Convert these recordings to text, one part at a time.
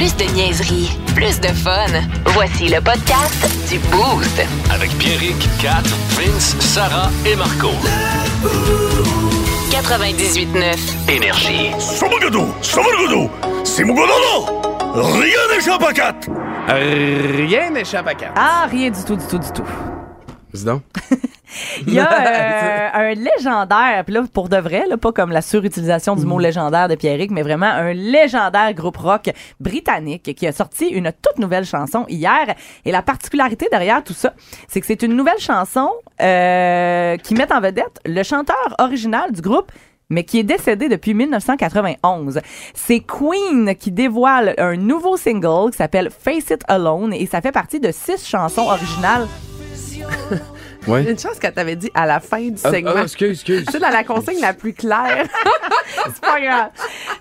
Plus de niaiserie, plus de fun. Voici le podcast du Boost. Avec Pierrick, Kat, Vince, Sarah et Marco. 98.9. Énergie. Somagodo, Simogododo, rien n'échappe à quatre. Rien n'échappe à quatre. Ah, rien du tout, du tout, du tout. Dis donc. Il y a euh, un légendaire, puis là, pour de vrai, là, pas comme la surutilisation du mot Mm. légendaire de Pierrick, mais vraiment un légendaire groupe rock britannique qui a sorti une toute nouvelle chanson hier. Et la particularité derrière tout ça, c'est que c'est une nouvelle chanson euh, qui met en vedette le chanteur original du groupe mais qui est décédé depuis 1991. C'est Queen qui dévoile un nouveau single qui s'appelle Face It Alone et ça fait partie de six chansons originales. 呵 呵 Ouais. Une chose qu'elle t'avait dit à la fin du Ah, segment. ah, excuse, excuse. C'est dans la consigne la plus claire. C'est pas grave.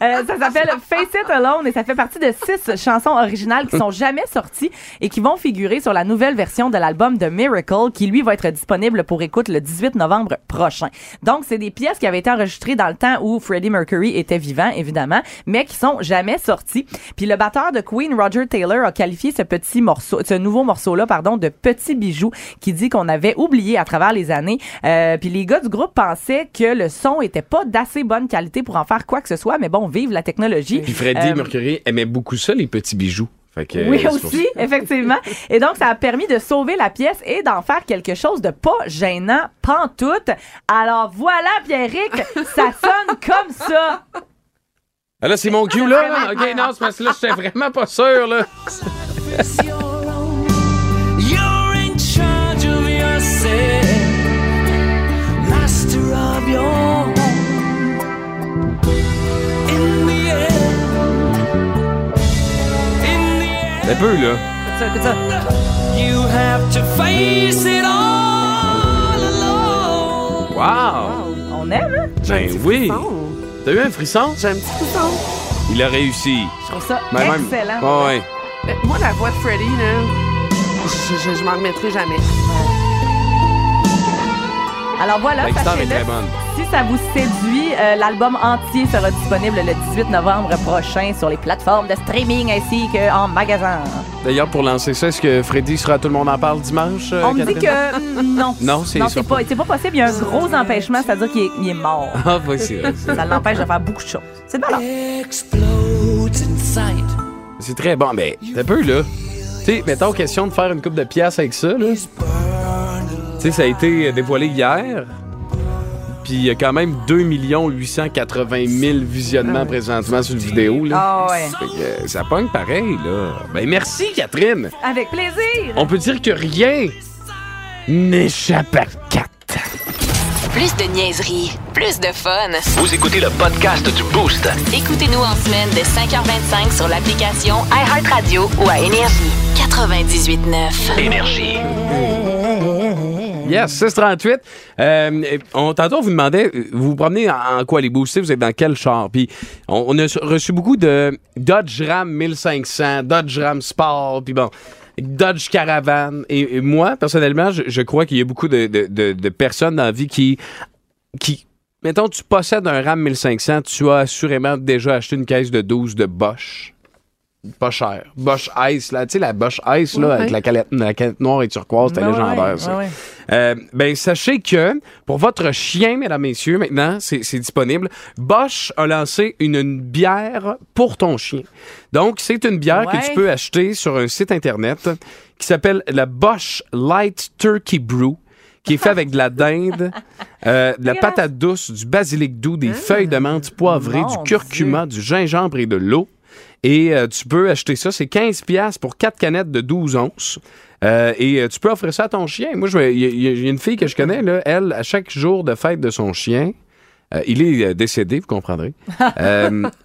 Euh, ça s'appelle Face It Alone et ça fait partie de six chansons originales qui sont jamais sorties et qui vont figurer sur la nouvelle version de l'album The Miracle qui lui va être disponible pour écoute le 18 novembre prochain. Donc c'est des pièces qui avaient été enregistrées dans le temps où Freddie Mercury était vivant évidemment, mais qui sont jamais sorties. Puis le batteur de Queen Roger Taylor a qualifié ce petit morceau ce nouveau morceau là pardon de petit bijou qui dit qu'on avait oublié à travers les années. Euh, puis les gars du groupe pensaient que le son était pas d'assez bonne qualité pour en faire quoi que ce soit, mais bon, vive la technologie. Puis Freddie Euh, Mercury aimait beaucoup ça, les petits bijoux. Que, oui, aussi, effectivement. Et donc, ça a permis de sauver la pièce et d'en faire quelque chose de pas gênant, pantoute. Alors voilà, Pierrick, ça sonne comme ça. Ah là, c'est mon cue, là. OK, non, c'est parce que là, j'étais vraiment pas sûr, là. Un end, peu, là. Écoute ça, écoute ça. you have to face it all alone. Wow! On aime, hein? Ben oui. T'as eu un frisson? J'ai un petit frisson. Il a réussi. Je trouve ça Ben, même- excellent. Ouais. Mais Moi, la voix de Freddie, là, je, je, je m'en remettrai jamais. Alors voilà, sachez-le. Si ça vous séduit, euh, l'album entier sera disponible le 18 novembre prochain sur les plateformes de streaming ainsi qu'en magasin. D'ailleurs, pour lancer ça, est-ce que Freddy sera Tout le monde en parle dimanche? euh, On me dit que mm, non. Non, c'est non, sûr c'est pas, c'est pas possible. Il y a un gros empêchement, c'est-à-dire qu'il est, il est mort. Ah, vrai. Ça l'empêche de faire beaucoup de choses. C'est de. C'est très bon. Mais t'as peu, là. Tu sais, mettons, question de faire une coupe de pièces avec ça, là. Tu sais, ça a été dévoilé hier. Puis il y a quand même 2 880 000 visionnements présentement sur une vidéo, là. Ah ouais. Fait que, euh, ça pogne pareil, là. Ben merci, Catherine. Avec plaisir. On peut dire que rien n'échappe à quatre. Plus de niaiserie, plus de fun. Vous écoutez le podcast du Boost. Écoutez-nous en semaine de 5h25 sur l'application iHeartRadio ou à Énergie. 98.9. Énergie. Yes, 638. Euh, on, tantôt, on vous demandait, vous vous promenez en, quoi les boostés, vous êtes dans quel char? Puis on, a reçu beaucoup de Dodge Ram 1500, Dodge Ram Sport, puis bon, Dodge Caravan. Et, moi, personnellement, je, crois qu'il y a beaucoup de personnes dans la vie qui, qui, mettons, tu possèdes un Ram 1500, tu as assurément déjà acheté une caisse de 12 de Bosch. Pas cher. Bosch Ice, là, tu sais, la Bosch Ice, là, avec la calette noire et turquoise, c'était légendaire, ça. ouais. Euh, ben, sachez que pour votre chien, mesdames, messieurs, maintenant, c'est disponible. Bosch a lancé une, une bière pour ton chien. Donc, c'est une bière que tu peux acheter sur un site Internet qui s'appelle la Bosch Light Turkey Brew qui est fait avec de la dinde, euh, de la patate douce, du basilic doux, des feuilles de menthe poivrées, Mon du curcuma, du gingembre et de l'eau. Et euh, tu peux acheter ça, c'est 15 pièces pour 4 canettes de 12 onces. Euh, et euh, tu peux offrir ça à ton chien. Moi, il y, a- il y a une fille que je connais, là, elle, à chaque jour de fête de son chien, euh, il est décédé, vous comprendrez.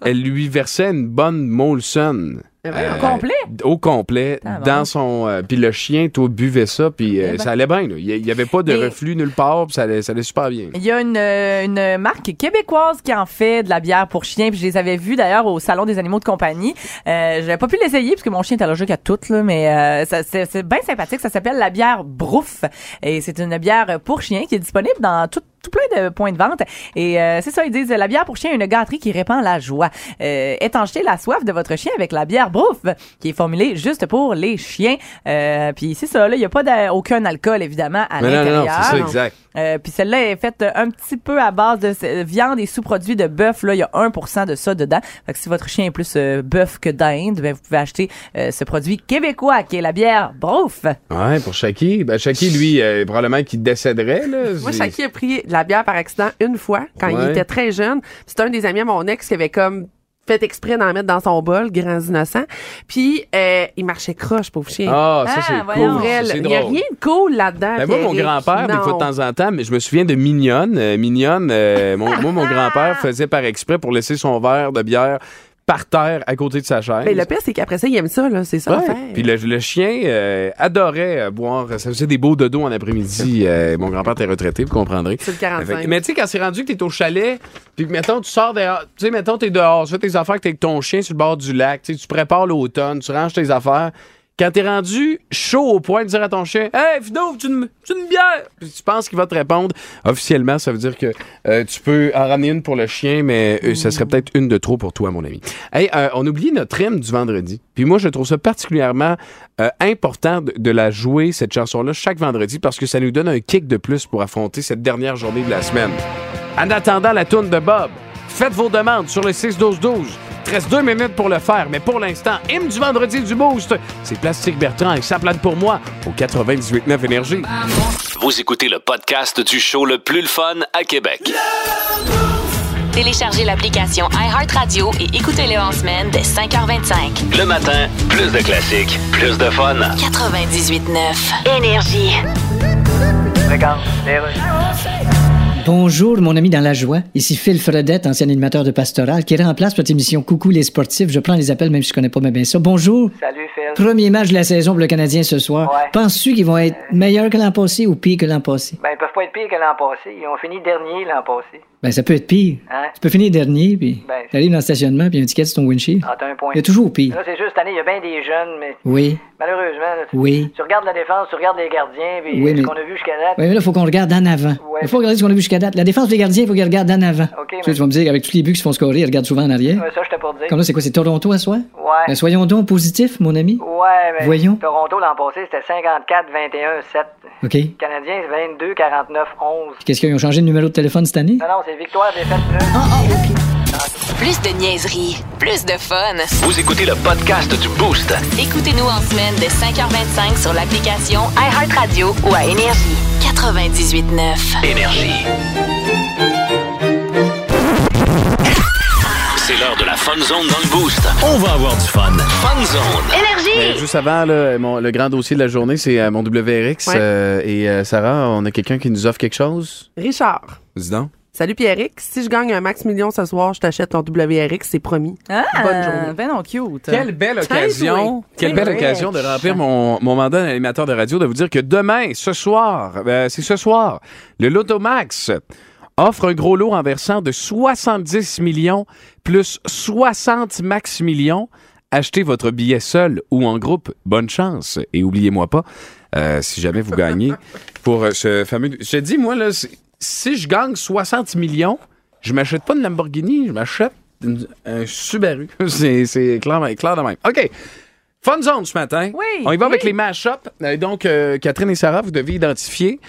elle lui versait une bonne Molson. Au complet? Au complet, Ah, bon. dans son. euh, puis le chien, toi, buvait ça, puis euh, Eh ben. ça allait bien. là. Il n'y avait pas de reflux nulle part, puis ça allait, ça allait super bien. Il y a une, euh, une marque québécoise qui en fait de la bière pour chiens. Puis je les avais vus d'ailleurs au salon des animaux de compagnie. Euh, J'avais pas pu l'essayer parce que mon chien est allergique à toutes, là, mais euh, c'est c'est bien sympathique. Ça s'appelle la bière Brouf et c'est une bière pour chiens qui est disponible dans toutes tout plein de points de vente. Et euh, c'est ça, ils disent la bière pour chien est une gâterie qui répand la joie. Euh, étanchez la soif de votre chien avec la bière Brouf, qui est formulée juste pour les chiens. Euh, puis c'est ça, là, il n'y a pas aucun alcool, évidemment, à Mais non, non, non, l'intérieur. c'est ça, exact. Euh, puis celle-là est faite un petit peu à base de viande et sous-produits de bœuf. Là, il y a 1% de ça dedans. Fait que si votre chien est plus euh, bœuf que dinde, ben, vous pouvez acheter euh, ce produit québécois qui est la bière Brouf. Ouais, pour Shaki. Ben, Shaki, lui, euh, probablement qu'il décéderait, là. Moi, Shaki a pris de la bière par accident une fois quand il était très jeune. C'est un des amis à mon ex qui avait comme fait exprès d'en mettre dans son bol, grands innocents. Puis euh, il marchait croche, pauvre chien. Ah, ça, Ah, c'est cool. Il n'y a rien de cool là-dedans. Ben, moi, mon grand-père, des fois de temps en temps, mais je me souviens de Mignonne. Euh, Mignonne, euh, mon, moi, mon grand-père faisait par exprès pour laisser son verre de bière par terre à côté de sa chaise. Ben, le pire, c'est qu'après ça, il aime ça, là. C'est ça Ouais. Puis le, le chien euh, adorait euh, boire. Ça faisait des beaux dodos en après-midi. Euh, mon grand-père était retraité, vous comprendrez. C'est le 45. Fait- mais tu sais, quand c'est rendu que t'es au chalet, puis que, mettons, tu sors dehors, tu sais, mettons, t'es dehors, tu fais tes affaires, que t'es avec ton chien sur le bord du lac, tu prépares l'automne, tu ranges tes affaires. Quand t'es rendu chaud au point de dire à ton chien, Hey, Fido, tu une, une bière? Puis tu penses qu'il va te répondre. Officiellement, ça veut dire que euh, tu peux en ramener une pour le chien, mais euh, ça serait peut-être une de trop pour toi, mon ami. Hey, euh, on oublie notre hymne du vendredi. Puis moi, je trouve ça particulièrement important de, de la jouer, cette chanson-là, chaque vendredi, parce que ça nous donne un kick de plus pour affronter cette dernière journée de la semaine. En attendant la tourne de Bob, faites vos demandes sur le 6-12-12. Il te reste deux minutes pour le faire, mais pour l'instant, hymne du vendredi du Boost, c'est Plastique Bertrand et ça plane pour moi au 98.9 Énergie. Vous écoutez le podcast du show le plus le fun à Québec. Téléchargez l'application iHeartRadio et écoutez-le en semaine dès 5h25. Le matin, plus de classiques, plus de fun. 98.9 Énergie. Bonjour, mon ami dans la joie. Ici Phil Fredette, ancien animateur de Pastoral, qui remplace votre émission Coucou les sportifs. Je prends les appels même si je connais pas bien ça. Bonjour. Salut Phil. Premier match de la saison pour le Canadien ce soir. Ouais. Penses-tu qu'ils vont être meilleurs que l'an passé ou pire que l'an passé? Ben, ils peuvent pas être pires que l'an passé. Ils ont fini dernier l'an passé. Ben, ça peut être pire. Hein? Tu peux finir dernier, puis Ben, t'arrives dans le stationnement, puis un ticket sur ton windshield. Ah, t'as un point. Il y a toujours pire. Là, c'est juste cette année, il y a bien des jeunes, mais Oui, malheureusement, là, tu, oui. tu regardes la défense, tu regardes les gardiens, puis Oui, ce mais- qu'on a vu jusqu'à date? Oui, mais là, il faut qu'on regarde en avant. Ouais. Il faut regarder ce qu'on a vu jusqu'à date. La défense des gardiens, il faut qu'ils regardent en avant. OK, Tu mais- tu vas me dire, avec tous les buts qui se font scorer, ils regardent souvent en arrière. Ouais, ça, je t'ai pas dire. Comme là, c'est quoi? C'est Toronto à soi? Ouais. Ben, soyons donc positifs, mon ami. Ouais, mais Voyons. Toronto l'an passé, c'était 54, 21, 7. OK. Les Canadiens, c'est 22, 49, 11. Qu'est-ce qu'ils ont changé de numéro de téléphone cette année? Non, non, c'est victoire, défaite, plus. Plus de niaiserie, plus de fun. Vous écoutez le podcast du Boost. Écoutez-nous en semaine dès 5h25 sur l'application iHeartRadio ou à Énergie. 98.9 Énergie. C'est l'heure de la Fun Zone dans le Boost. On va avoir du fun. Fun Zone. Euh, juste avant, là, mon- le grand dossier de la journée, c'est euh, mon WRX. Ouais. euh, et euh, Sarah, on a quelqu'un qui nous offre quelque chose? Richard. Dis donc. Salut Pierrick. Si je gagne un max million ce soir, je t'achète ton WRX, c'est promis. Ah, Bonne journée. Ben non, cute. Quelle belle occasion, quelle belle occasion de remplir mon, mon mandat d'animateur de radio, de vous dire que demain, ce soir, euh, c'est ce soir, le Lotomax offre un gros lot en versant de 70 millions plus 60 max millions. Achetez votre billet seul ou en groupe. Bonne chance. Et oubliez-moi pas, euh, si jamais vous gagnez, pour euh, ce fameux... Je te dis, moi, là, c'est- si je gagne 60 millions, je m'achète pas une Lamborghini, je m'achète un Subaru. c'est c'est clair, clair de même. OK. Fun zone ce matin. Oui, On y va avec les mash-up. Euh, Donc, euh, Catherine et Sarah, vous devez identifier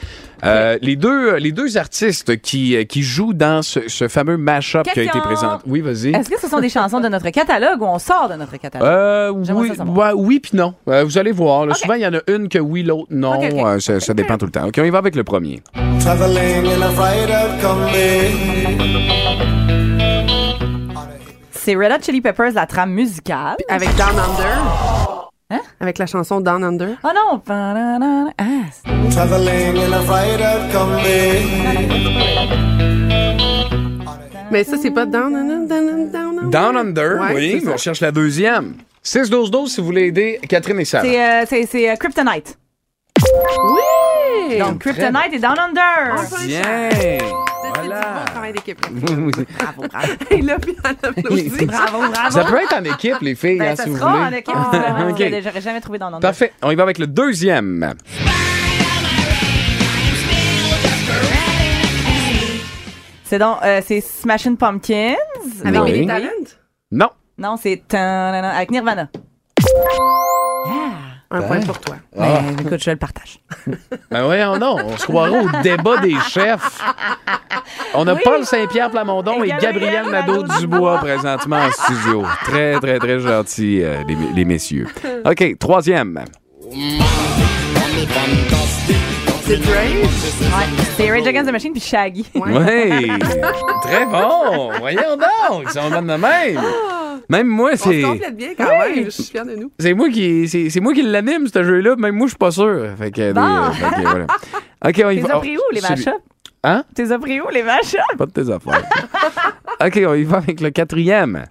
euh, les, deux, les deux artistes qui, qui jouent dans ce, ce fameux mash-up qui a été présenté. Oui, vas-y. Est-ce que ce sont des chansons de notre catalogue ou on sort de notre catalogue? Euh, oui, ouais, oui puis non. Euh, vous allez voir. là. Souvent, il y en a une que oui, l'autre non. Euh, ça, ça dépend tout le temps. OK, on y va avec le premier. Traveling in a fried Kombi. C'est Red Hot Chili Peppers, la trame musicale. Avec Down Under. Hein? Avec la chanson Down Under. Oh non! Ah, Traveling in a. Mais ça, c'est pas Down Under, Down Under, Down Under. Down Under, Ouais, oui, mais on cherche la deuxième. 6-12-12 si vous voulez aider Catherine et Sarah. c'est euh, c'est- c'est, euh, Kryptonite. Oui! Donc, Kryptonite et Down Under. Bien. Bon travail d'équipe. Oui. Bravo, bravo. Et là, puis. Bravo, bravo. Ça peut être en équipe, les filles, Ben, hein, ça si vous sera voulez. en équipe, que J'aurais jamais trouvé Under. Parfait. On y va avec le deuxième. C'est donc, euh, c'est Smashing Pumpkins. Avec Oui. Billy Talent? Non. Non, c'est avec Nirvana. Un point pour toi. Ah. Mais écoute, je le partage. Ben voyons non, on se croirait au débat des chefs. On a Paul Saint-Pierre Plamondon et, Et Gabriel Nadeau-Dubois présentement en studio. Très, très, très gentils, euh, les, les messieurs. OK, troisième. C'est? Ouais. Rage Against the Machine puis Shaggy. Oui, très bon. Voyons donc, ils sont bonnes de même. Même moi, On c'est... se complète bien quand Oui. même. Je suis fière de nous. C'est moi qui c'est, c'est moi qui l'anime ce jeu-là, même moi je suis pas sûr. Fait que, Bon. des- fait que, voilà. OK, on y T'es va. as pris où, les mashups? Hein? T'es pris où, les mashups? Pas de tes affaires. OK, on y va avec le quatrième.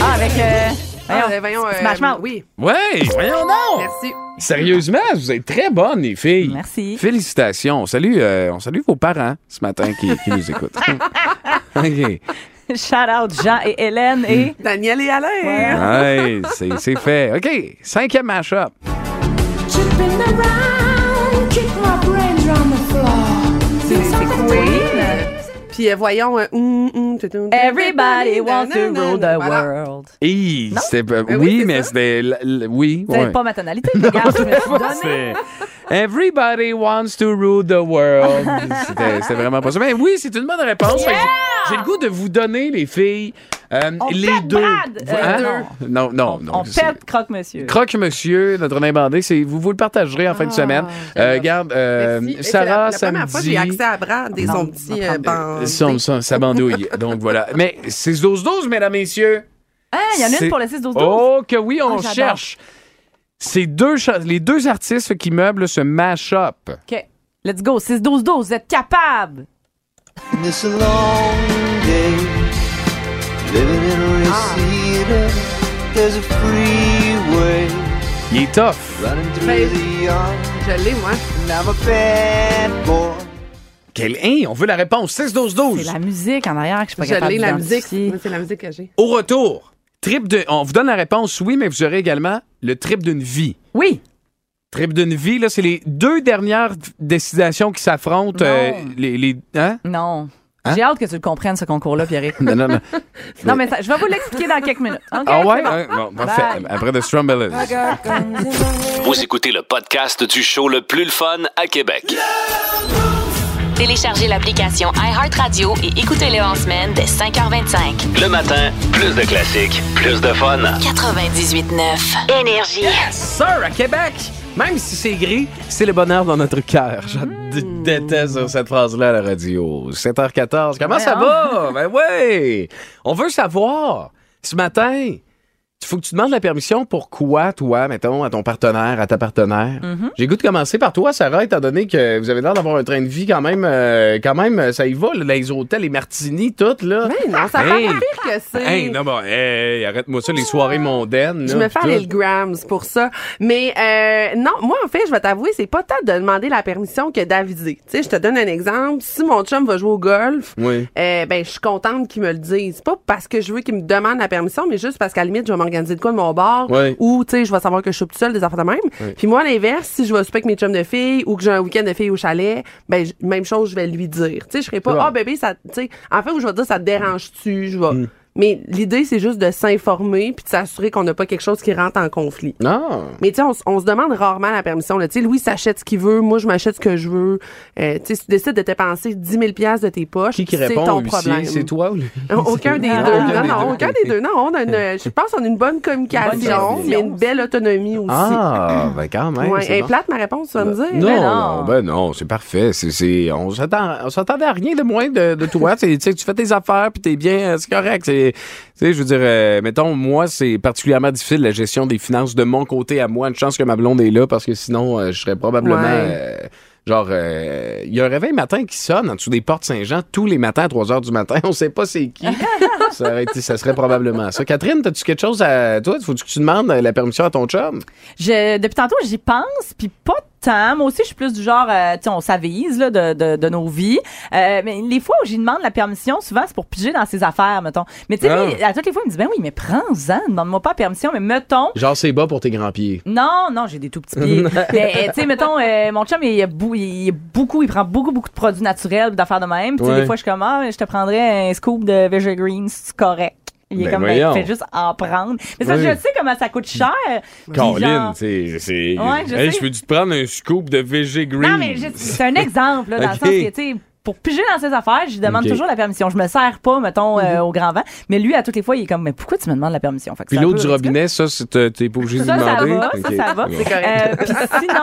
Ah, avec. Euh, voyons, euh, voyons, euh, Smash Mouth. Oui, Ouais, voyons donc. merci. Sérieusement, vous êtes très bonnes les filles. Merci. Félicitations. On salue, euh, on salue vos parents ce matin qui, qui nous écoutent. OK. Shout out Jean et Hélène et. Daniel et Alain. Ouais. C'est fait. OK, cinquième match-up. Puis euh, voyons. tout, tout, Everybody wants to rule the Voilà. world. Ben oui, mais c'était... Oui, C'est pas ma tonalité, regarde, je me suis donné. Everybody wants to rule the world. C'était vraiment pas ça. Mais oui, c'est une bonne réponse. J'ai le goût de vous donner, les filles, euh, On les pète deux. Euh, hein? Non, non, non. On c'est- pète croque-monsieur. Croque Monsieur, notre nain bandé, c'est vous vous le partagerez en fin de Ah, semaine. Euh, regarde, euh, Merci. Et c'est Sarah la, la samedi. première fois que j'ai accès à Brad et son on petit euh, bandé. Son, son- sa bandouille. Donc voilà. Mais c'est 12-12, mesdames, messieurs. Ah, il y en a une pour le 6-12-12. Oh, que oui, on Ah, j'adore. cherche. C'est deux, les deux artistes qui meublent ce mash-up. OK. Let's go. 6-12-12. Vous êtes capables. Living in Reseda. There's a freeway Il est tough. running through Ben, the yard, Je l'ai, moi. and I'm a bad boy. Quel hein, on veut la réponse 6-12-12. C'est la musique en arrière que je suis pas Je capable l'ai, la musique. C'est la musique que j'ai. Au retour, trip de. On vous donne la réponse, oui, mais vous aurez également le trip d'une vie. Oui. Trip d'une vie, là, c'est les deux dernières destinations qui s'affrontent. euh, les, les- hein? Non. Hein? J'ai hâte que tu le comprennes, ce concours-là, Pierre. Non, non, non. non, mais ça- je vais vous l'expliquer dans quelques minutes. OK, Ah ouais? bon. Bon, parfait. Bye. Après The Strumbellers. Vous écoutez le podcast du show le plus le fun à Québec. Téléchargez l'application iHeartRadio et écoutez-le en semaine dès 5h25. Le matin, plus de classiques, plus de fun. 98.9 Énergie. Sir, à Québec, même si c'est gris, c'est le bonheur dans notre cœur. Je d- déteste cette phrase-là à la radio. 7h14. Comment ça va? Ben ouais! On veut savoir. Ce matin, il faut que tu demandes la permission pour quoi, toi, mettons, à ton partenaire, à ta partenaire. J'ai le goût de commencer par toi, Sarah, étant donné que vous avez l'air d'avoir un train de vie quand même, euh, quand même, ça y va, là, les hôtels, les martinis, tout, là. Mais non, ça Hey. pire que c'est. Hey, non, bon, hey, arrête-moi ça, les soirées mondaines. Je me fais aller le grams pour ça. Mais euh, non, moi, en fait, je vais t'avouer, c'est pas tant de demander la permission que d'aviser. Tu sais, je te donne un exemple. Si mon chum va jouer au golf, Oui. euh, ben, je suis contente qu'il me le dise. Pas parce que je veux qu'il me demande la permission, mais juste parce qu'à la limite, je vais m'organiser de quoi de mon. Ouais. Ou, tu sais, je vais savoir que je suis toute seule, des affaires de même. Puis moi, à l'inverse, si je vais souper avec mes chums de filles ou que j'ai un week-end de filles au chalet, ben, même chose, je vais lui dire. Tu sais, je serai pas, ah, bébé, ça, tu sais, en fait, où je vais dire, ça te dérange-tu? Je vais. Mm. Mais l'idée, c'est juste de s'informer puis de s'assurer qu'on n'a pas quelque chose qui rentre en conflit. Non. Mais tu sais, on, se demande rarement la permission. Tu sais, Louis s'achète ce qu'il veut, moi je m'achète ce que je veux. Euh, tu sais, si tu décides de dépenser 10 000 piastres de tes poches, Qui qui c'est répond ton au problème. C'est toi ou lui? Aucun des Ah, deux. aucun Non, des non, deux. aucun des deux. Non, on a une, je pense qu'on a une bonne communication, mais une belle autonomie aussi. Ah, ben quand même. ouais, est bon. plate ma réponse, tu vas me dire. Non, Ben non, non. ben non, c'est parfait. C'est, c'est, on s'attend, on s'attendait à rien de moins de, de toi. Tu sais, tu fais tes affaires puis t'es bien, euh, c'est correct. C'est, tu sais, je veux dire, euh, mettons, moi, c'est particulièrement difficile la gestion des finances de mon côté à moi. Une chance que ma blonde est là parce que sinon, euh, je serais probablement, Ouais. euh, genre, euh, il y a un réveil matin qui sonne en dessous des portes Saint-Jean tous les matins à 3 heures du matin. On sait pas c'est qui. ça, aurait été- ça serait probablement ça. Catherine, as-tu quelque chose à toi? Faut que tu demandes la permission à ton chum? Je, depuis tantôt, j'y pense, puis pas Moi aussi, je suis plus du genre, euh, tu sais, on s'avise là, de, de, de nos vies. Euh, mais les fois où j'y demande la permission, souvent, c'est pour piger dans ses affaires, mettons. Mais tu sais, Ah. à toutes les fois, il me dit, ben oui, mais prends-en, demande-moi pas la permission, mais mettons, Genre, c'est bas pour tes grands pieds. non, non, j'ai des tout petits pieds. mais tu sais, mettons, euh, mon chum, il, il, beaucoup, il prend beaucoup, beaucoup de produits naturels, d'affaires de même. Puis tu sais, Ouais. des fois, je suis comme, ah, je te prendrais un scoop de Veggie Greens, c'est correct. Il est Ben comme, ben, fais juste en prendre. Mais ça, Oui. je sais comment ça coûte cher. Puis Caroline, c'est. c'est- Ouais, je Hey, je peux-tu te prendre un scoop de VG Green? Non, mais c'est un exemple, là, dans Ok. le sens que, tu sais, pour piger dans ses affaires, je lui demande toujours la permission. Je me sers pas, mettons, euh, au grand vent. Mais lui, à toutes les fois, il est comme, mais pourquoi tu me demandes la permission? Fait que Puis l'eau du robinet, ça, c'est- t'es pas obligé de Ça, ça demander. va, ça, Ok. ça va. C'est bon. Euh, puis sinon,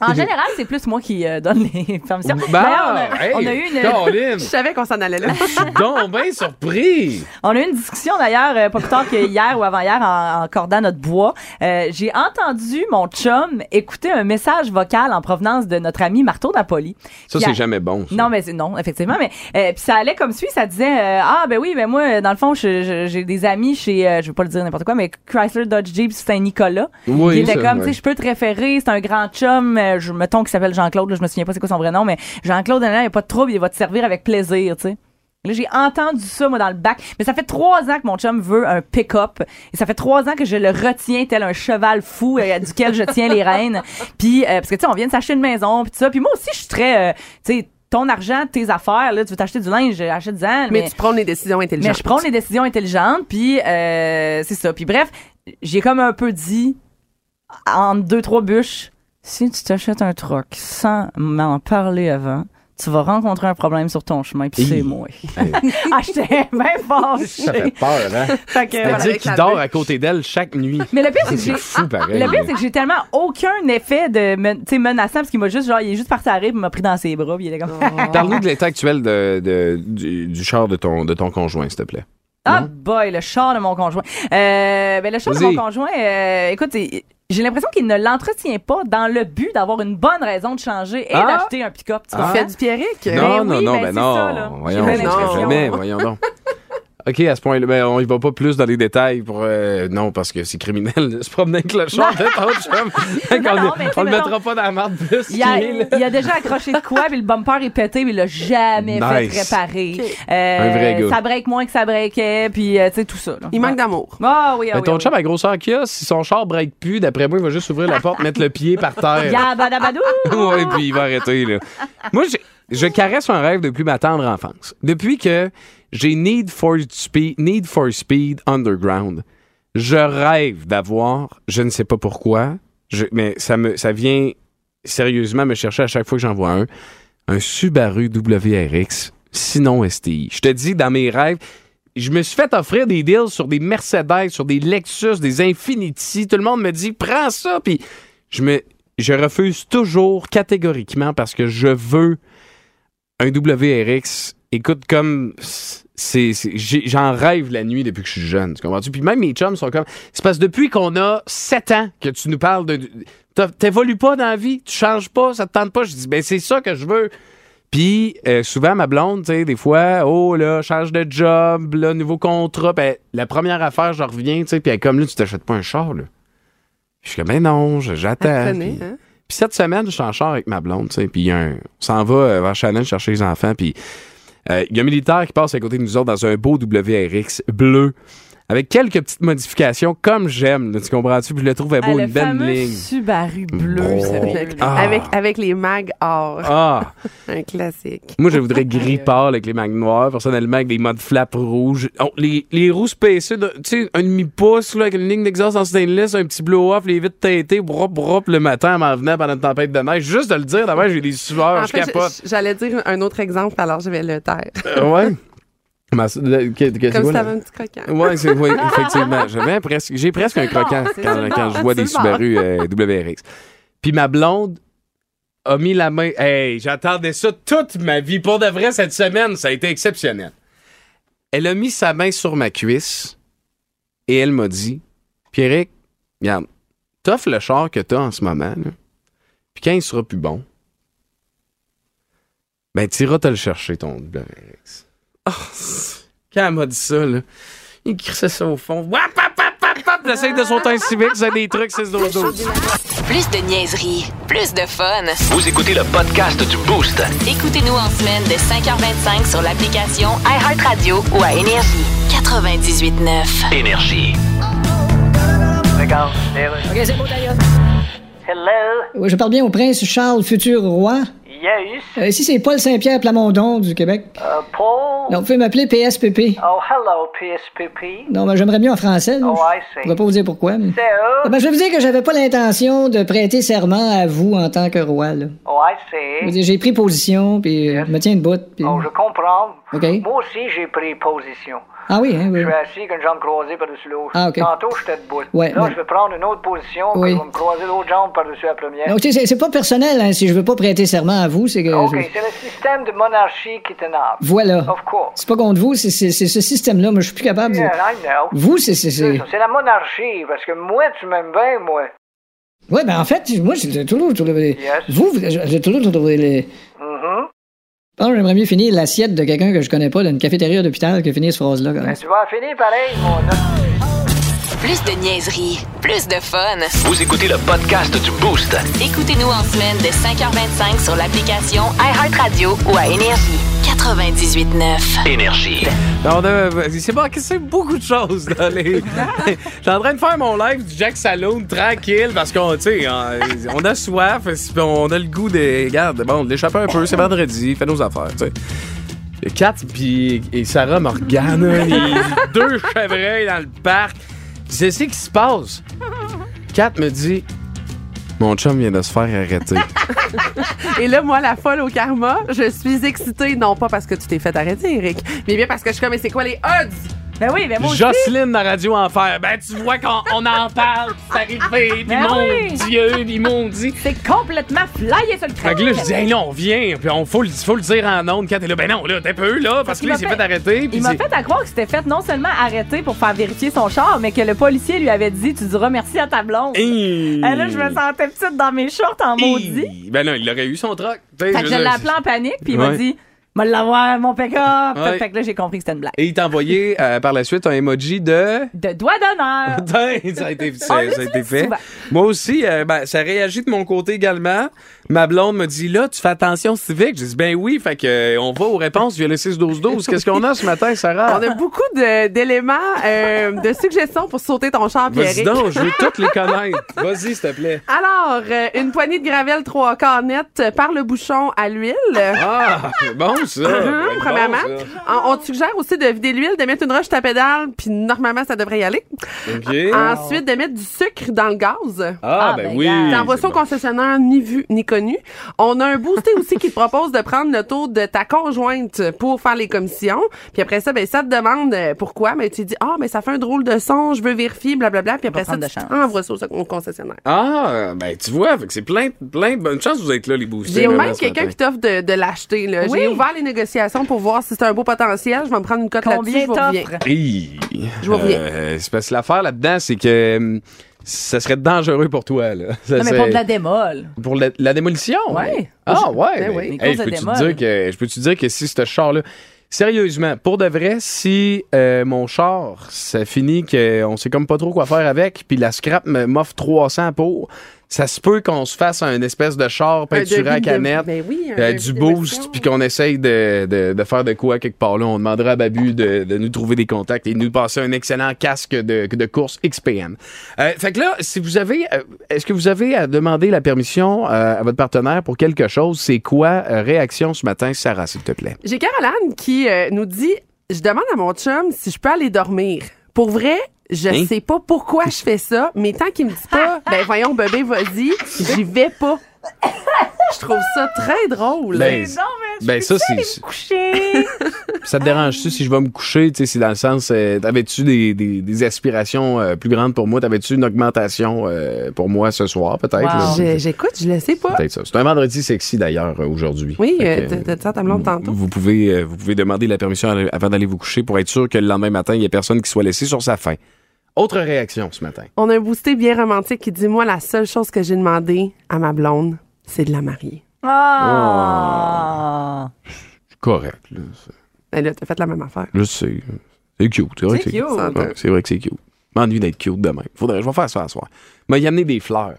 en général, c'est plus moi qui euh, donne les permissions. Bah, D'ailleurs, on, a- hey, on a eu une, Caroline, Je savais qu'on s'en allait là. je suis donc bien surpris. on a eu une discussion d'ailleurs, euh, pas plus tard que hier ou avant-hier, en, en cordant notre bois. Euh, J'ai entendu mon chum écouter un message vocal en provenance de notre ami Marteau Napoli. Ça, c'est jamais bon. Ça. Non, mais non, effectivement. Mais euh, puis ça allait comme suit. Ça disait euh, ah ben oui, ben moi dans le fond j'ai des amis chez euh, je veux pas le dire n'importe quoi, mais Chrysler Dodge Jeep Saint-Nicolas. Oui, il était ça, comme ouais. tu sais je peux te référer, c'est un grand chum. euh, je mettons qu'il s'appelle Jean-Claude. Je me souviens pas c'est quoi son vrai nom, mais Jean-Claude il y a pas de trouble, il va te servir avec plaisir, tu sais. Là, j'ai entendu ça, moi, dans le bac. Mais ça fait trois ans que mon chum veut un pick-up. Et ça fait trois ans que je le retiens tel un cheval fou euh, duquel je tiens les rênes. Puis, euh, parce que, tu sais, on vient de s'acheter une maison, puis tout ça. Puis moi aussi, je suis très, euh, tu sais, ton argent, tes affaires, là, tu veux t'acheter du linge, achète-en. Mais, tu prends des décisions intelligentes. Mais je prends des décisions intelligentes, puis euh, c'est ça. Puis bref, j'ai comme un peu dit, en deux, trois bûches, si tu t'achètes un truck sans m'en parler avant, tu vas rencontrer un problème sur ton chemin, puis c'est moi. ah, j'étais bien fâchée. Ça fait peur, hein? Fait que, voilà. C'est-à-dire avec qu'il dort à côté d'elle chaque nuit. Mais le pire, c'est que j'ai... Le pire, c'est que j'ai tellement aucun effet de men- tu sais, menaçant parce qu'il m'a juste genre il est juste parti à rire, il m'a pris dans ses bras, puis il était comme Parle-nous de l'état actuel de, de- du, du char de ton, de ton conjoint, s'il te plaît. Ah boy, le char de mon conjoint. Euh, ben le char de mon conjoint, euh, écoute, c'est- j'ai l'impression qu'il ne l'entretient pas dans le but d'avoir une bonne raison de changer et Ah. d'acheter un pick-up. Tu comprends? fais du Pierrick? Non, non, oui, non, ben, ben non. ça, voyons, jamais, voyons donc. OK, à ce point-là, ben, on y va pas plus dans les détails pour. euh, non, parce que c'est criminel de se promener avec le char mais on le mettra pas dans la marde plus. Il a, déjà accroché de quoi, puis le bumper est pété, puis il l'a jamais Nice. fait réparer. Euh, Un vrai gars. Ça break moins que ça breakait, puis euh, tu sais, tout ça. là. Il manque d'amour. Ah oui, ah Ben, oui. ton ah oui. chum à grosseur qu'il a, si son char break plus, d'après moi, il va juste ouvrir la porte, mettre le pied par terre. Yabadabadou! oui, puis il va arrêter, là. Moi, j'ai- je caresse un rêve depuis ma tendre enfance. Depuis que j'ai Need for Speed, Need for Speed Underground, je rêve d'avoir, je ne sais pas pourquoi, mais ça vient sérieusement me chercher à chaque fois que j'en vois un, un Subaru WRX, sinon STI. Je te dis, dans mes rêves, je me suis fait offrir des deals sur des Mercedes, sur des Lexus, des Infiniti. Tout le monde me dit, prends ça. Puis je me, je refuse toujours catégoriquement parce que je veux un WRX. Écoute, comme c'est, j'en rêve la nuit depuis que je suis jeune. Tu comprends-tu? Puis même mes chums sont comme. C'est parce que depuis qu'on a 7 ans que tu nous parles de. T'évolues pas dans la vie, tu changes pas, ça te tente pas. Je dis, ben c'est ça que je veux. Puis euh, souvent, ma blonde, tu sais, des fois, oh là, change de job, là, nouveau contrat. Ben, la première affaire, je reviens, tu sais, puis elle comme là, tu t'achètes pas un char, là. Je suis comme, ben non, j'attends. Puis- hein? puis cette semaine, je suis en char avec ma blonde, tu sais, puis on s'en va euh, vers Shannon chercher les enfants, puis il y a un militaire qui passe à côté de nous autres dans un beau WRX bleu, avec quelques petites modifications, comme j'aime, tu comprends-tu? Puis je le trouvais Ah, beau, le une belle ligne. Subaru bleu, Bon. sérieux. là. Ah. Avec, avec les mags or. Ah! Un classique. Moi, je voudrais gris pâle avec les mags noirs, personnellement, avec des modes flap rouges. Oh, les, les roues spacées, de- tu sais, un demi-pouce, là, avec une ligne d'exhaust en stainless, un petit blow-off, les vitres teintées, brop, brop, le matin, en m'en venant pendant une tempête de neige. Juste de le dire, d'abord, j'ai des sueurs, en je fait, capote. j- j'allais dire un autre exemple, alors je vais le taire. Euh, ouais. Que- c'est Comme si t'avais un petit croquant. Ouais, oui, effectivement. Presque, j'ai presque un croquant quand, le je vois des le Subaru euh, WRX. Puis ma blonde a mis la main. Hey, j'attendais ça toute ma vie. Pour de vrai, cette semaine, ça a été exceptionnel. Elle a mis sa main sur ma cuisse et elle m'a dit Pierrick, regarde, t'offres le char que t'as en ce moment, là. Puis quand il sera plus bon, ben, t'iras te le chercher, ton WRX. Oh, quand elle m'a dit ça, là, il crissait ça au fond. Wap, wap, wap, J'essaie de sauter un civique, c'est des trucs, c'est dodo. Plus de niaiserie, plus de fun. Vous écoutez le podcast du Boost. Écoutez-nous en semaine de 5h25 sur l'application iHeartRadio ou à Énergie. 98.9. Énergie. Regarde, OK, c'est bon, d'ailleurs. Hello. Je parle bien au prince Charles, futur roi. Yes. Euh, ici, c'est Paul Saint-Pierre Plamondon du Québec. Euh, Paul? Non, vous pouvez m'appeler PSPP. Oh, hello, PSPP. Non, mais j'aimerais mieux en français. là. Oh, I Je see. pourrais pas vous dire pourquoi. mais- So, Ah, ben, je vais vous dire que j'avais pas l'intention de prêter serment à vous en tant que roi. Là. oh, I see. J'ai pris position, puis euh, je me tiens debout. Puis... Oh, je comprends. Moi aussi, j'ai pris position. Ah oui, hein, oui. Je suis assis avec une jambe croisée par-dessus l'autre. Ah, OK. Tantôt, j'étais debout. Ouais, Là, ouais. je vais prendre une autre position, puis Oui. je vais me croiser l'autre jambe par-dessus la première. Donc, tu sais, c'est- pas personnel, hein, si je veux pas prêter serment à vous, c'est que... OK, c'est le système de monarchie qui t'énerve. Voilà. Of course. C'est pas contre vous, c'est ce système-là. Moi, je suis plus capable de... Yeah, I know. Vous, c'est... c'est- la monarchie, parce que moi, tu m'aimes bien, moi. Ouais, ben en fait, moi, j'ai toujours trouvé... Yes. Vous, j'ai toujours trouvé les... Mhm. Je que j'aimerais mieux finir l'assiette de quelqu'un que je connais pas d'une cafétéria d'hôpital que finir cette phrase-là. Ben, tu vas finir pareil, mon homme. Plus de niaiserie, plus de fun. Vous écoutez le podcast du Boost. Écoutez-nous en semaine de 5h25 sur l'application iHeartRadio ou à Énergie. 98.9. Énergie. On a, c'est pas, c'est beaucoup de choses. Là, les- J'étais en train de faire mon live du Jack Saloon tranquille parce qu'on, tu sais, on, a soif, on a le goût de, regarde, bon, d'échapper un peu. C'est vendredi, fais nos affaires, tu sais. Il y a Kat puis et Sarah Morgane, là, les deux chevreuils dans le parc. C'est ce qui se passe. Kat me dit, mon chum vient de se faire arrêter. Et là, moi, la folle au karma, je suis excitée, non pas parce que tu t'es fait arrêter, Eric, mais bien parce que je suis comme, mais c'est quoi les odds? Ben oui, mais moi aussi. Jocelyne de Radio Enfer. Ben, tu vois qu'on on en parle, c'est arrivé, puis Ben mon oui. Dieu, puis ils m'ont dit. C'est complètement flyé sur le Fait que là, je dis, hey, là, on vient, puis on faut, le- faut le dire en ondes. Quand t'es là, ben non, là, t'es peu, là, parce que là, il s'est fait arrêter. puis Il m'a c'est- fait à croire que c'était fait non seulement arrêter pour faire vérifier son char, mais que le policier lui avait dit Tu diras merci à ta blonde. Hi. Et là, je me sentais petite dans mes shorts en maudit. Ben non, il aurait eu son truc. Fait que je l'ai appelé en panique, puis il m'a Ouais. dit Va l'avoir, mon pick-up. Ouais. Fait que là, j'ai compris que c'était une blague. Et il t'a envoyé euh, par la suite un emoji de? De doigt d'honneur. Ça a été, ça, ça a été fait. souvent. Moi aussi, euh, ben, ça réagit de mon côté également. Ma blonde me dit là, tu fais attention civique. J'ai dit ben oui, fait que euh, on va aux réponses via le 6 12 12. Qu'est-ce qu'on a ce matin, Sarah? On a beaucoup de- d'éléments, euh, de suggestions pour sauter ton char, Vas-y donc, je veux toutes les connaître. Vas-y, s'il te plaît. Alors, euh, une poignée de gravelle 3 quarts net par le bouchon à l'huile. Ah, c'est bon ça. Bon, premièrement. ça. On, on te suggère aussi de vider l'huile, de mettre une roche ta pédale, puis normalement, ça devrait y aller. OK. Ensuite, de mettre du sucre dans le gaz. Ah, Ah, ben ben, oui. T'envoies ça au concessionnaire ni vu ni connu. On a un boosté aussi qui te propose de prendre le taux de ta conjointe pour faire les commissions. Puis après ça, ben ça te demande euh, pourquoi. Mais tu dis ah mais ça fait un drôle de son, je veux vérifier, blablabla. Puis après ça, tu de chance. envoies ça au concessionnaire. Ah, ben tu vois, fait que c'est plein, plein de bonnes chances que vous êtes là, les boostés. J'ai même quelqu'un qui t'offre de, de l'acheter. là. Oui. J'ai ouvert les négociations pour voir si c'est un beau potentiel. Je vais me prendre une cote là-dessus. Combien Je vous reviens. Je vous reviens. Euh, c'est parce que l'affaire là-dedans, c'est que hum, ça serait dangereux pour toi. Là. Ça Non, mais pour de la démol. Pour la, la démolition? Ouais. Ah, ouais. Ben oui. Les hey, courses je peux-tu dire que, je peux-tu dire que si ce char-là. Sérieusement, pour de vrai, si euh, mon char, ça finit qu'on sait comme pas trop quoi faire avec, puis la scrap m'offre 300 pour, ça se peut qu'on se fasse un espèce de char peinturé à de- canette. Ben oui, euh, du boost, puis qu'on essaye de, de, de faire de quoi quelque part là. On demandera à Babu de, de nous trouver des contacts et de nous passer un excellent casque de, de course XPN. Euh, fait que là, si vous avez, euh, est-ce que vous avez à demander la permission euh, à votre partenaire pour quelque chose? C'est quoi? Euh, réaction ce matin, Sarah, s'il te plaît? J'ai Caroline qui euh, nous dit Je demande à mon chum si je peux aller dormir. Pour vrai, je Hein? sais pas pourquoi je fais ça, mais tant qu'il me dit pas, ben voyons, bébé, vas-y, j'y vais pas. Je trouve ça très drôle. Ben, Non, mais je ben, ça, c'est- me coucher? Ça te dérange-tu si je vais me coucher? Tu sais, c'est dans le sens, euh, t'avais-tu des, des, des aspirations euh, plus grandes pour moi? T'avais-tu une augmentation euh, pour moi ce soir, peut-être? Wow. J'écoute, je le sais pas. Peut-être ça. C'est un vendredi sexy d'ailleurs aujourd'hui. Oui, t'as- dit ça à ta blonde tantôt. Vous pouvez, euh, vous pouvez demander la permission avant d'aller vous coucher pour être sûr que le lendemain matin, il n'y a personne qui soit laissé sur sa faim. Autre réaction ce matin. On a un boosté bien romantique qui dit Moi, la seule chose que j'ai demandé à ma blonde, c'est de la marier. Ah. Correct. Là, C'est- Ben là, t'as fait la même affaire. je sais. C'est cute. C'est vrai, que c'est cute. Ouais, c'est vrai que c'est cute. M'ennuie d'être cute demain. Faudrait, je vais faire ça ce soir. M'a y amener des fleurs.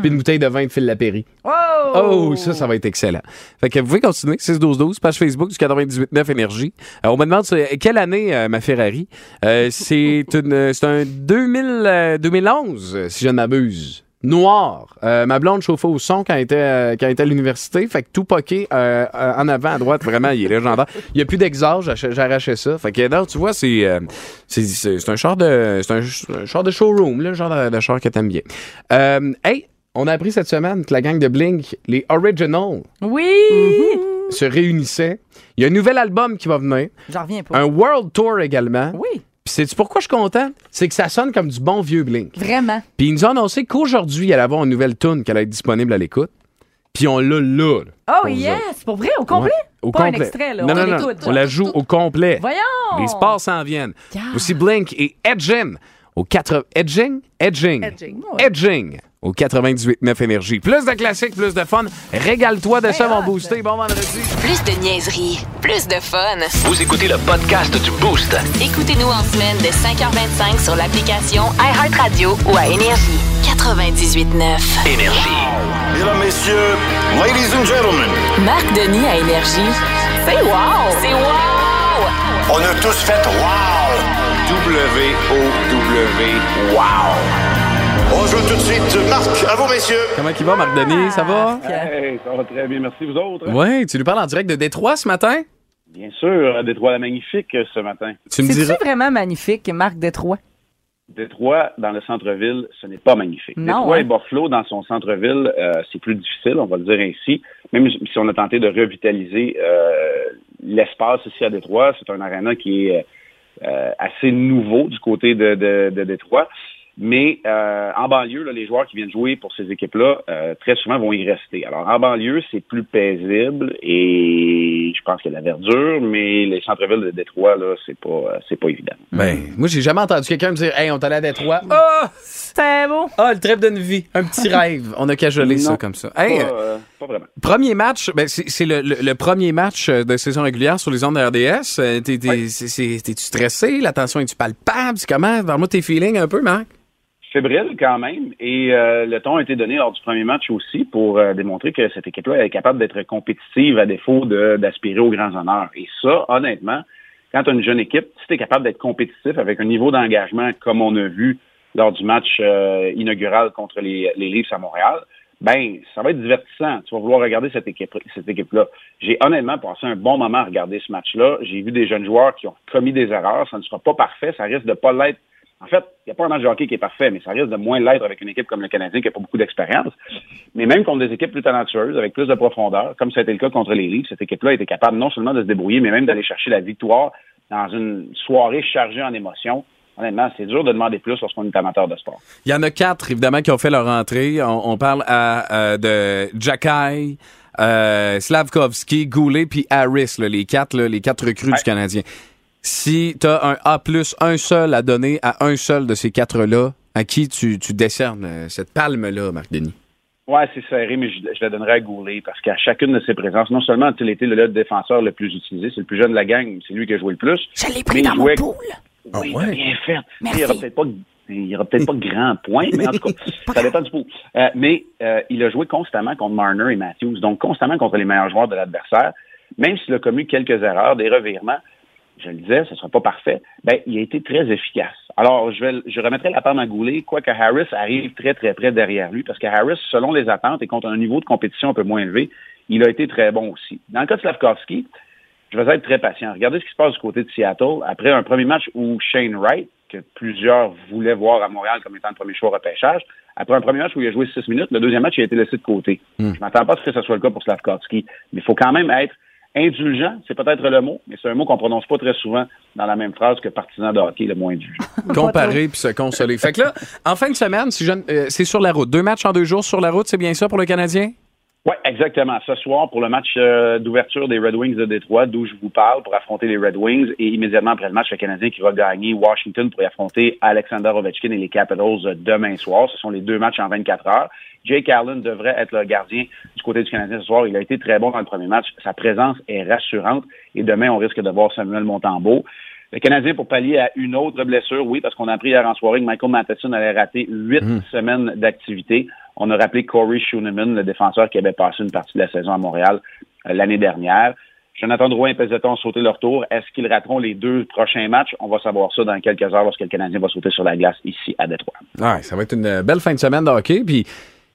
Puis une bouteille de vin de Phil Lapéry. Oh! Oh, ça, ça va être excellent. Fait que vous pouvez continuer. 6-12-12, page Facebook du 98.9 Énergie. Euh, on me demande quelle année euh, ma Ferrari? Euh, c'est une, c'est un 2000, euh, 2011, euh, si je ne m'abuse. Noir. Euh, ma blonde chauffait au son quand elle était, euh, quand elle était à l'université. Fait que tout poqué euh, euh, en avant, à droite, vraiment, il est légendaire. Il n'y a plus j'ach- j'arrachais ça. Fait que non, tu vois, c'est euh, c'est- c'est c'est un char de c'est un, un char de showroom, là, le genre de, de char que t'aimes bien. Euh, hey, on a appris cette semaine que la gang de Blink, les Originals, Oui! se réunissaient. Il y a un nouvel album qui va venir, J'en reviens pas. un World Tour également. Oui, Puis sais-tu pourquoi je suis content? C'est que ça sonne comme du bon vieux Blink. vraiment. Puis ils nous ont annoncé qu'aujourd'hui, il allait avoir une nouvelle tune qui allait être disponible à l'écoute. Puis on l'a là. Oh yes! autres. Pour vrai, au complet? Ouais, au Pas un complet. extrait, là. Non, on non, non. On la joue au complet. Voyons! Les sports s'en viennent. Yeah. Aussi Blink et Edging au 4... Edging? Edging. Edging. Edging au 98.9 Énergie. Plus de classiques, plus de fun. Régale-toi de ça, mon boosté. Bon vendredi. Plus de niaiserie, plus de fun. Vous écoutez le podcast du Boost. Écoutez-nous en semaine de 5h25 sur l'application iHeartRadio ou à Énergie. 98.9. Énergie. Mesdames, messieurs, ladies and gentlemen, Marc Denis à Énergie. C'est wow! C'est wow! on a tous fait wow! W-O-W, wow! Tout de suite. Marc, à vous, messieurs. Comment il va, Marc Denis? Ça va? Hey, ça va très bien, merci vous autres. Oui, tu nous parles en direct de Détroit ce matin? Bien sûr, à Détroit la Magnifique euh, ce matin. Tu me C'est-tu diras... vraiment magnifique, Marc Détroit? Détroit, dans le centre-ville, ce n'est pas magnifique. Non, Détroit hein? et Buffalo, dans son centre-ville, euh, c'est plus difficile, on va le dire ainsi. Même si on a tenté de revitaliser euh, l'espace ici à Détroit, c'est un aréna qui est euh, assez nouveau du côté de, de, de Détroit. Mais euh, en banlieue, là, les joueurs qui viennent jouer pour ces équipes-là, euh, très souvent vont y rester. Alors en banlieue, c'est plus paisible et je pense qu'il y a de la verdure, mais les centres-villes de Détroit, là, c'est pas euh, c'est pas évident. Ben, moi, j'ai jamais entendu quelqu'un me dire Hey, on est allé à Détroit. Ah! C'est beau. Ah, le trêve d'une vie. Un petit rêve. On a cajolé ça comme ça. Hey, Pas, euh, euh, pas vraiment. premier match, ben, c'est le, le- le premier match de saison régulière sur les ondes de RDS. T'es- T'es-tu stressé? La tension est-tu palpable? C'est comment? Parle-moi tes feelings un peu, Marc? Fébrile quand même. Et euh, le ton a été donné lors du premier match aussi pour euh, démontrer que cette équipe-là est capable d'être compétitive à défaut d'aspirer aux grands honneurs. Et ça, honnêtement, quand tu as une jeune équipe, si tu es capable d'être compétitif avec un niveau d'engagement comme on a vu lors du match euh, inaugural contre les, les Leafs à Montréal, ben ça va être divertissant. Tu vas vouloir regarder cette équipe cette équipe-là. J'ai honnêtement passé un bon moment à regarder ce match-là. J'ai vu des jeunes joueurs qui ont commis des erreurs. Ça ne sera pas parfait. Ça risque de pas l'être en fait, il n'y a pas un match de hockey qui est parfait, mais ça risque de moins l'être avec une équipe comme le Canadien qui n'a pas beaucoup d'expérience. Mais même contre des équipes plus talentueuses, avec plus de profondeur, comme ça a été le cas contre les Leafs, cette équipe-là était capable non seulement de se débrouiller, mais même d'aller chercher la victoire dans une soirée chargée en émotions. Honnêtement, c'est dur de demander plus lorsqu'on est amateur de sport. Il y en a quatre, évidemment, qui ont fait leur entrée. On, on parle à, euh, de Jacky, euh, Slavkovski, Goulet, puis Harris, là, les quatre, là, les quatre recrues du Canadien. Si tu as un A+, un seul à donner à un seul de ces quatre-là, à qui tu, tu décernes euh, cette palme-là, Marc Denis? Ouais, c'est serré, mais je, je la donnerais à Goulet parce qu'à chacune de ses présences, non seulement a-t-il été le, le défenseur le plus utilisé, c'est le plus jeune de la gang, c'est lui qui a joué le plus. Je l'ai pris il dans mon pool. Oui, Ah ouais? bien fait. Merci. Il aura peut-être pas il y aura peut-être pas grand point, mais en tout cas, ça dépend du pot. Euh, mais euh, il a joué constamment contre Marner et Matthews, donc constamment contre les meilleurs joueurs de l'adversaire. Même s'il a commis quelques erreurs, des revirements, je le disais, ce ne sera pas parfait, ben, il a été très efficace. Alors, je, vais, je remettrai la palme à Goulet, quoique Harris arrive très, très près derrière lui, parce que Harris, selon les attentes et contre un niveau de compétition un peu moins élevé, il a été très bon aussi. Dans le cas de Slavkovski, je vais être très patient. Regardez ce qui se passe du côté de Seattle. Après un premier match où Shane Wright, que plusieurs voulaient voir à Montréal comme étant le premier choix au repêchage, après un premier match où il a joué six minutes, le deuxième match, il a été laissé de côté. Je m'attends pas à ce que ce soit le cas pour Slavkovski, mais il faut quand même être indulgent, c'est peut-être le mot, mais c'est un mot qu'on prononce pas très souvent dans la même phrase que partisan de hockey, le moins indulgent. Comparer puis se consoler. Fait que là, en fin de semaine, si euh, c'est sur la route. Deux matchs en deux jours sur la route, c'est bien ça pour le Canadien? Oui, exactement. Ce soir, pour le match euh, d'ouverture des Red Wings de Détroit, d'où je vous parle, pour affronter les Red Wings, et immédiatement après le match, le Canadien qui va gagner Washington pour y affronter Alexander Ovechkin et les Capitals euh, demain soir. Ce sont les deux matchs en 24 heures. Jake Allen devrait être le gardien du côté du Canadien ce soir. Il a été très bon dans le premier match. Sa présence est rassurante. Et demain, on risque de voir Samuel Montembeau. Le Canadien, pour pallier à une autre blessure, oui, parce qu'on a appris hier en soirée que Michael Matheson allait rater huit semaines d'activité. On a rappelé Corey Schooneman, le défenseur qui avait passé une partie de la saison à Montréal euh, l'année dernière. Jonathan Drouin et Peseton ont sauté leur tour. Est-ce qu'ils rateront les deux prochains matchs? On va savoir ça dans quelques heures lorsque le Canadien va sauter sur la glace ici à Détroit. Ouais, ça va être une belle fin de semaine de hockey. Puis,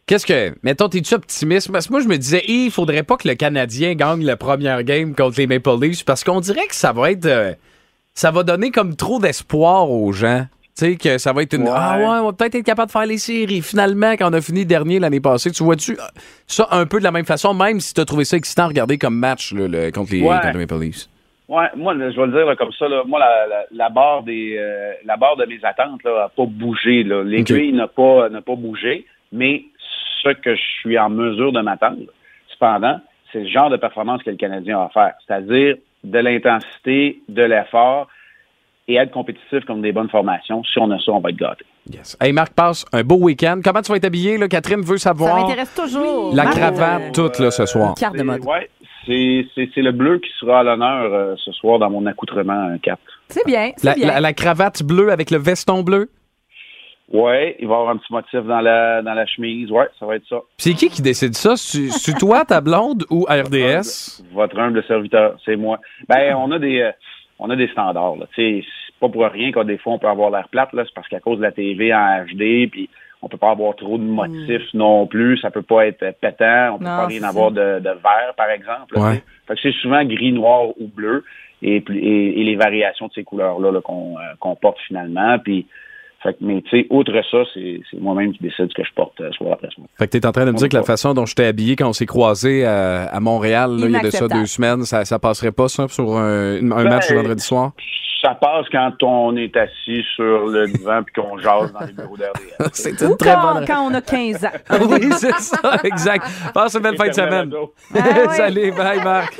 qu'est-ce que. Mettons, t'es-tu optimiste? Parce que moi, je me disais, il faudrait pas que le Canadien gagne la première game contre les Maple Leafs parce qu'on dirait que ça va être. euh, ça va donner comme trop d'espoir aux gens. Tu sais, que ça va être une. Ouais. Ah ouais, on va peut-être être capable de faire les séries. Finalement, quand on a fini dernier l'année passée, tu vois-tu euh, ça un peu de la même façon, même si tu as trouvé ça excitant à regarder comme match là, le- contre, les, Ouais. contre les Maple Leafs? Ouais, moi, là, je vais le dire là, comme ça. Là, moi, la, la, la barre des, euh, la barre de mes attentes là, a pas bougé. L'aiguille n'a pas, n'a pas bougé. Mais ce que je suis en mesure de m'attendre, cependant, c'est le genre de performance que le Canadien va faire. C'est-à-dire de l'intensité, de l'effort et être compétitif comme des bonnes formations. Si on a ça, on va être gâté. Yes. Hey, Marc, passe un beau week-end. Comment tu vas être habillé? Là? Catherine veut Ça savoir. m'intéresse toujours. La Marc, cravate, euh, toute, là, ce soir. Carte de mode. C'est- Ouais, c'est, c'est, c'est le bleu qui sera à l'honneur euh, ce soir dans mon accoutrement euh, 4. C'est bien, La, bien. la- la cravate bleue avec le veston bleu? Ouais, il va y avoir un petit motif dans la, dans la chemise. Ouais, ça va être ça. Puis C'est qui qui décide ça? C'est toi, ta blonde ou RDS? Votre humble serviteur, c'est moi. Ben, on a des, euh, on a des standards. Là. Tu sais, c'est pas pour rien que des fois on peut avoir l'air plate. Là, c'est parce qu'à cause de la TV en HD, puis on peut pas avoir trop de motifs non plus. Ça peut pas être pétant. On peut Non, pas rien c'est avoir de, de vert, par exemple. Ouais. Fait que c'est souvent gris, noir ou bleu et, puis- et, et les variations de ces couleurs-là là, qu'on, euh, qu'on porte finalement. Puis, fait que, mais tu sais, outre ça, c'est, c'est moi-même qui décide ce que je porte euh, soir après soir. Fait que t'es en train de me dire que la façon dont je t'ai habillé quand on s'est croisés à, à Montréal, là, il y a de ça deux semaines, ça, ça passerait pas, ça, sur un, un match le vendredi soir? Ça passe quand on est assis sur le divan puis qu'on jase dans les bureaux d'RDS. C'est Ou une très quand, bonne... quand on a 15 ans. oui, c'est ça, exact. Passe une belle fin de semaine. Ah. Salut, bye Marc.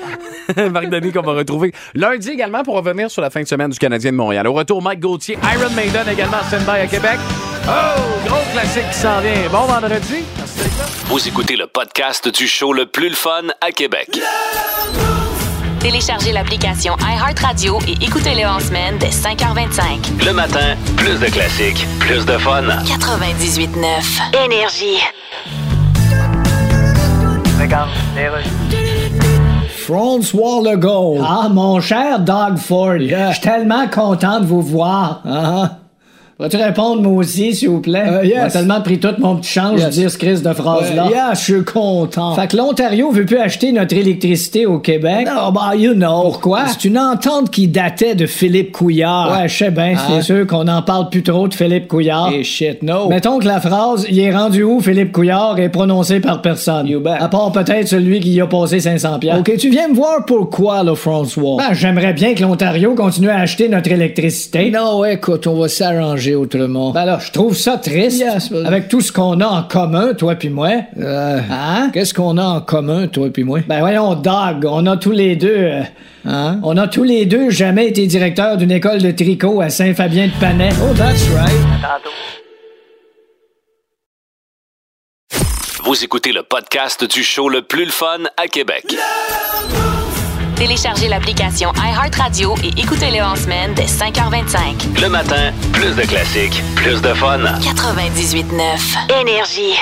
Marc Denis qu'on va retrouver lundi également pour revenir sur la fin de semaine du Canadien de Montréal. Au retour, Mike Gauthier, Iron Maiden également stand-by à Québec. Oh, gros classique qui s'en vient. Bon vendredi. Vous écoutez le podcast du show le plus le fun à Québec. Téléchargez l'application iHeartRadio et écoutez-le en semaine dès 5h25. Le matin, plus de classiques, plus de fun. 98.9 Énergie. Regarde. François Legault. Ah, mon cher Doug Ford. Je suis tellement content de vous voir. Ah, Vas-tu répondre, moi aussi, s'il vous plaît? yes. On a tellement pris tout mon petit change Yes. de dire ce crise de phrase-là. Euh, yeah, je suis content. Fait que l'Ontario veut plus acheter notre électricité au Québec. Non, bah, you know. Pourquoi? C'est une entente qui datait de Philippe Couillard. Ouais, je sais bien, c'est Hein? sûr qu'on n'en parle plus trop de Philippe Couillard. Et shit, no. Mettons que la phrase Il est rendu où, Philippe Couillard est prononcée par personne? You bet. À part peut-être celui qui y a passé 500 piastres. OK, tu viens me voir pourquoi, là, François? Ben, j'aimerais bien que l'Ontario continue à acheter notre électricité. non, écoute, on va s'arranger autrement. Ben là, je trouve ça triste. Yes, but- Avec tout ce qu'on a en commun, toi puis moi. Euh, Hein? Qu'est-ce qu'on a en commun, toi et moi? Ben voyons, Doug, on a tous les deux... euh, Hein? on a tous les deux jamais été directeur d'une école de tricot à Saint-Fabien-de-Panay. Oh, that's right. Vous écoutez le podcast du show le plus le fun à Québec. Téléchargez l'application iHeartRadio et écoutez-le en semaine dès 5h25. Le matin, plus de classiques, plus de fun. 98.9 Énergie.